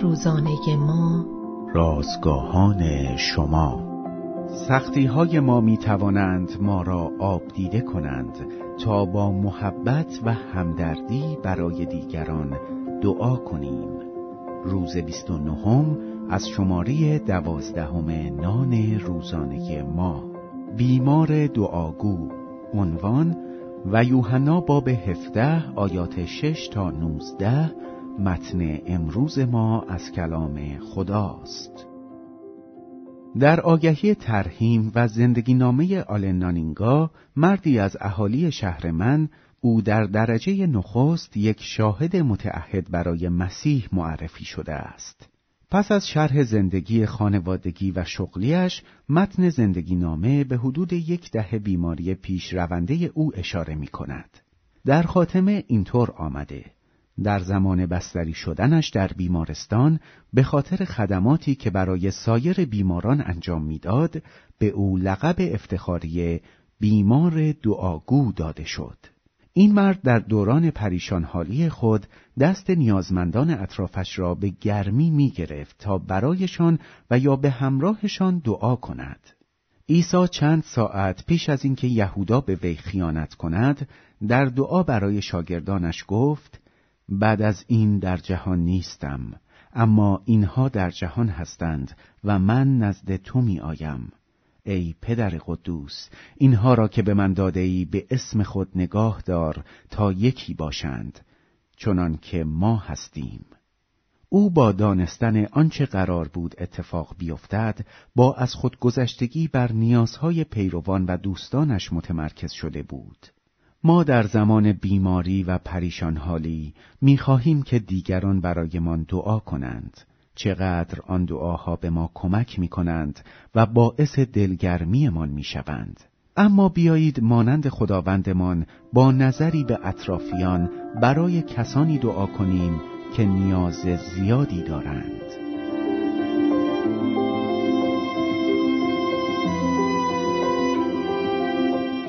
روزانه ما. رازگاهان شما. سختی های ما می توانند ما را آب دیده کنند تا با محبت و همدردی برای دیگران دعا کنیم. روز 29 از شماره دوازدهم نان روزانه ما. بیمار دعاگو. عنوان و یوحنا باب 17 آیات 6 تا 19 متن امروز ما از کلام خداست در آگهی ترهیم و زندگی نامه آلنانینگا مردی از اهالی شهر من او در درجه نخست یک شاهد متعهد برای مسیح معرفی شده است. پس از شرح زندگی خانوادگی و شغلیش متن زندگی نامه به حدود یک دهه بیماری پیش رونده او اشاره می کند. در خاتمه اینطور آمده در زمان بستری شدنش در بیمارستان به خاطر خدماتی که برای سایر بیماران انجام می‌داد به او لقب افتخاری بیمار دعاگو داده شد. این مرد در دوران پریشان حالی خود دست نیازمندان اطرافش را به گرمی می گرفت تا برایشان و یا به همراهشان دعا کند. عیسی چند ساعت پیش از اینکه یهودا به وی خیانت کند در دعا برای شاگردانش گفت بعد از این در جهان نیستم اما اینها در جهان هستند و من نزد تو می آیم ای پدر قدوس اینها را که به من داده ای به اسم خود نگاه دار تا یکی باشند چنان که ما هستیم. او با دانستن آنچه قرار بود اتفاق بیفتد با از خود گذشتگی بر نیازهای پیروان و دوستانش متمرکز شده بود. ما در زمان بیماری و پریشان حالی می خواهیم که دیگران برایمان دعا کنند. چقدر آن دعاها به ما کمک می کنند و باعث دلگرمیمان می شوند. اما بیایید مانند خداوندمان با نظری به اطرافیان برای کسانی دعا کنیم که نیاز زیادی دارند.